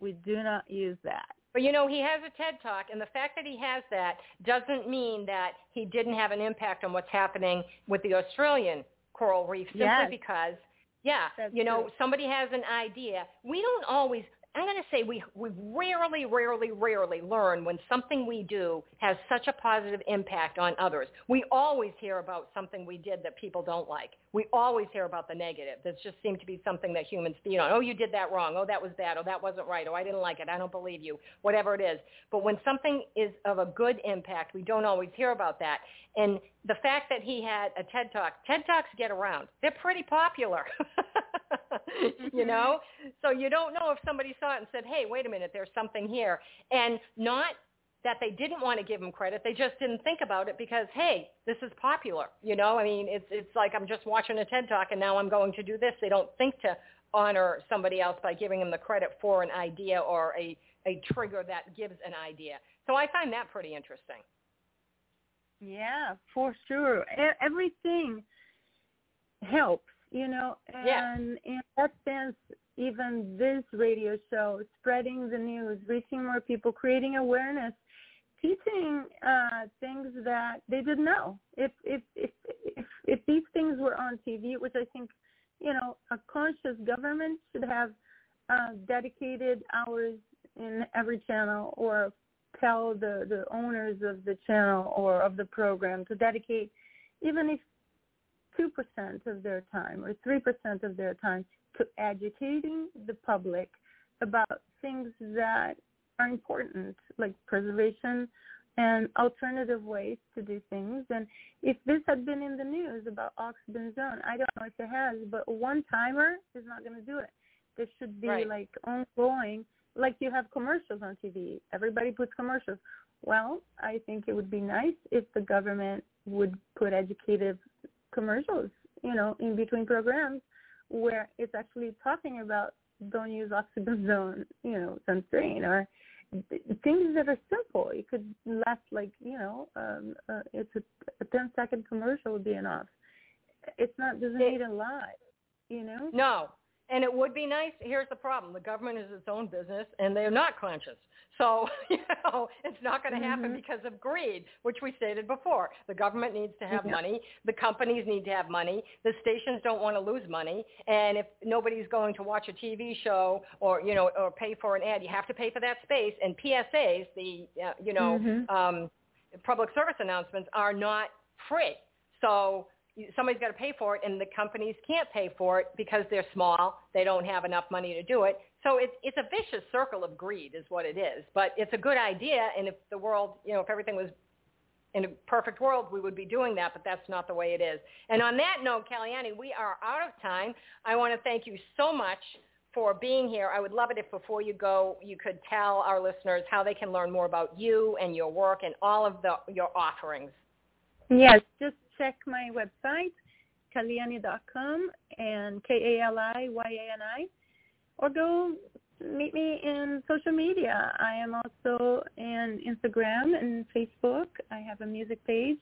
we do not use that But you know, he has a TED Talk, and the fact that he has that doesn't mean that he didn't have an impact on what's happening with the Australian coral reef simply Yes. because, yeah, That's you know, true. somebody has an idea. We don't always. I'm going to say we we rarely, rarely, rarely learn when something we do has such a positive impact on others. We always hear about something we did that people don't like. We always hear about the negative. That just seemed to be something that humans feed on. Oh, you did that wrong. Oh, that was bad. Oh, that wasn't right. Oh, I didn't like it. I don't believe you. Whatever it is. But when something is of a good impact, we don't always hear about that. And the fact that he had a TED Talk, TED Talks get around. They're pretty popular. you mm-hmm. know? So you don't know if somebody saw it and said, hey, wait a minute, there's something here. And not that they didn't want to give him credit. They just didn't think about it because, hey, this is popular. You know, I mean, it's it's like I'm just watching a TED talk and now I'm going to do this. They don't think to honor somebody else by giving them the credit for an idea or a a trigger that gives an idea. So I find that pretty interesting. Yeah, for sure. Everything helps, you know, and Yeah. in that sense, even this radio show, spreading the news, reaching more people, creating awareness, teaching uh, things that they didn't know. If if if if if these things were on TV, which I think, you know, a conscious government should have uh, dedicated hours in every channel or tell the, the owners of the channel or of the program to dedicate even if 2% of their time or 3% of their time to educating the public about things that are important, like preservation and alternative ways to do things. And if this had been in the news about oxybenzone, I don't know if it has, but one timer is not going to do it. There should be right. like ongoing, like you have commercials on TV. Everybody puts commercials. Well, I think it would be nice if the government would put educative commercials, you know, in between programs where it's actually talking about don't use oxybenzone, you know, sunscreen or things that are simple. It could last like you know, um, uh, it's a, a ten second commercial would be enough. It's not doesn't it, need a lot, you know. No, and it would be nice. Here's the problem: the government is its own business, and they're not conscious. So you know, it's not going to happen mm-hmm. because of greed, which we stated before. The government needs to have yeah. money. The companies need to have money. The stations don't want to lose money. And if nobody's going to watch a TV show or you know or pay for an ad, you have to pay for that space. And PSAs, the uh, you know mm-hmm. um, public service announcements, are not free. So somebody's got to pay for it and the companies can't pay for it because they're small they don't have enough money to do it. So it's it's a vicious circle of greed is what it is. But it's a good idea and if the world you know if everything was in a perfect world we would be doing that but that's not the way it is. And on that note Kaliyani we are out of time. I want to thank you so much for being here. I would love it if before you go you could tell our listeners how they can learn more about you and your work and all of the your offerings. Yes, just check my website, kaliyani.com and K-A-L-I-Y-A-N-I, or go meet me in social media. I am also in Instagram and Facebook. I have a music page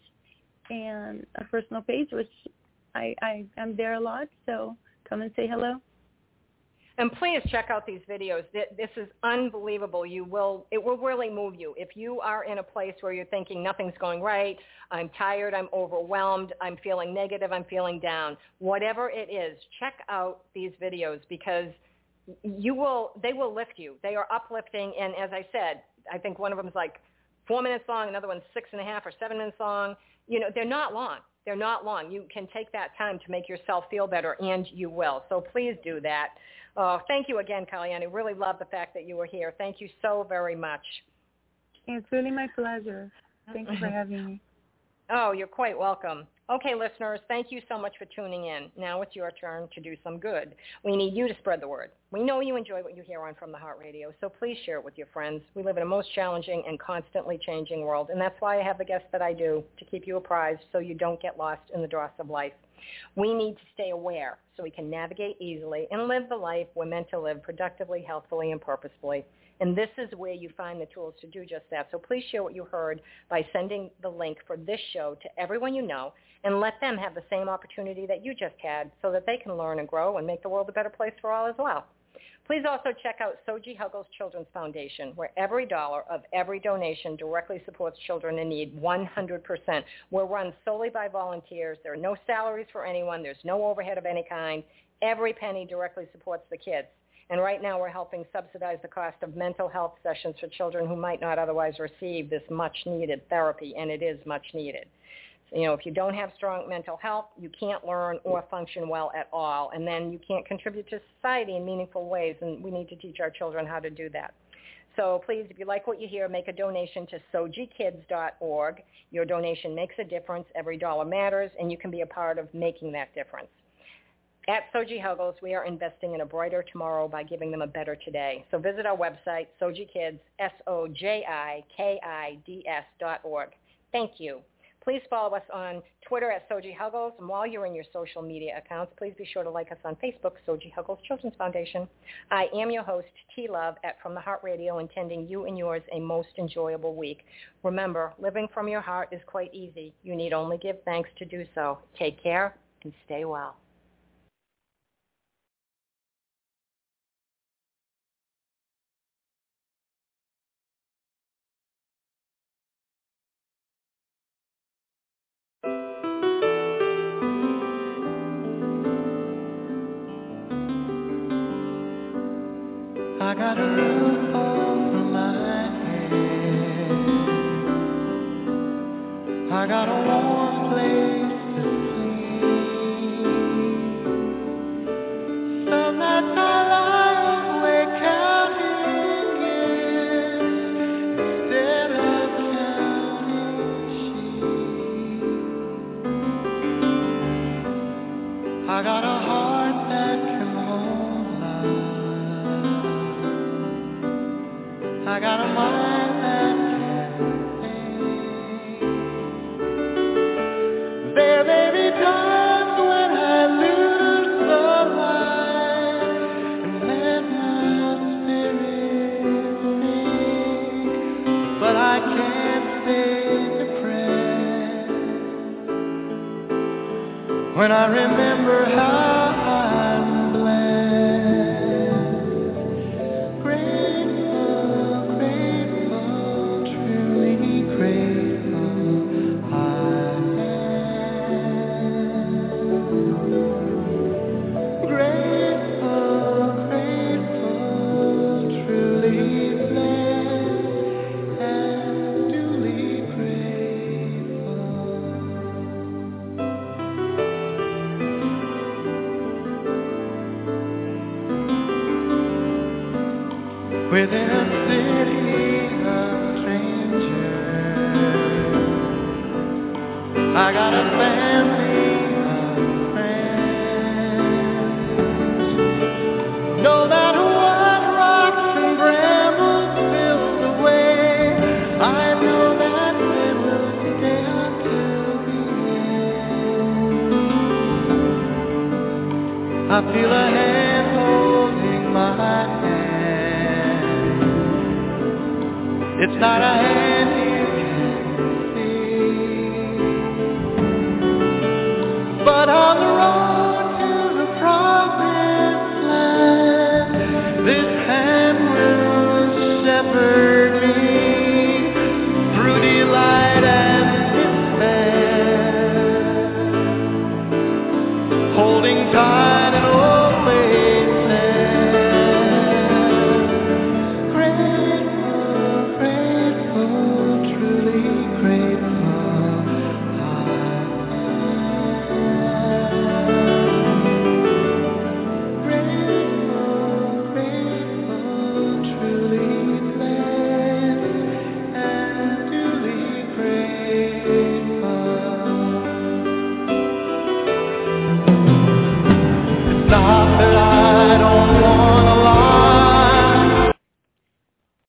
and a personal page, which I, I am there a lot. So come and say hello. And please check out these videos. This is unbelievable. You will, it will really move you. If you are in a place where you're thinking nothing's going right, I'm tired, I'm overwhelmed, I'm feeling negative, I'm feeling down, whatever it is, check out these videos because you will, they will lift you. They are uplifting. And as I said, I think one of them is like four minutes long, another one's six and a half or seven minutes long. You know, they're not long. They're not long. You can take that time to make yourself feel better, and you will. So please do that. Oh, thank you again, Kaliyani. Really love the fact that you were here. Thank you so very much. It's really my pleasure. Thank you for having me. Oh, you're quite welcome. Okay, listeners, thank you so much for tuning in. Now it's your turn to do some good. We need you to spread the word. We know you enjoy what you hear on From the Heart Radio, so please share it with your friends. We live in a most challenging and constantly changing world, and that's why I have the guests that I do, to keep you apprised so you don't get lost in the dross of life. We need to stay aware so we can navigate easily and live the life we're meant to live productively, healthfully, and purposefully. And this is where you find the tools to do just that. So please share what you heard by sending the link for this show to everyone you know and let them have the same opportunity that you just had so that they can learn and grow and make the world a better place for all as well. Please also check out Soji Huggles Children's Foundation, where every dollar of every donation directly supports children in need 100%. We're run solely by volunteers. There are no salaries for anyone. There's no overhead of any kind. Every penny directly supports the kids. And right now we're helping subsidize the cost of mental health sessions for children who might not otherwise receive this much needed therapy, and it is much needed. You know, if you don't have strong mental health, you can't learn or function well at all, and then you can't contribute to society in meaningful ways, and we need to teach our children how to do that. So please, if you like what you hear, make a donation to sojikids.org. Your donation makes a difference. Every dollar matters, and you can be a part of making that difference. At Soji Huggles, we are investing in a brighter tomorrow by giving them a better today. So visit our website, Soji Kids, S-O-J-I-K-I-D-S dot org. Thank you. Please follow us on Twitter at Soji Huggles. And while you're in your social media accounts, please be sure to like us on Facebook, Soji Huggles Children's Foundation. I am your host, T Love at From the Heart Radio, intending you and yours a most enjoyable week. Remember, living from your heart is quite easy. You need only give thanks to do so. Take care and stay well. I got a roof over my head. I got a warm when I remember how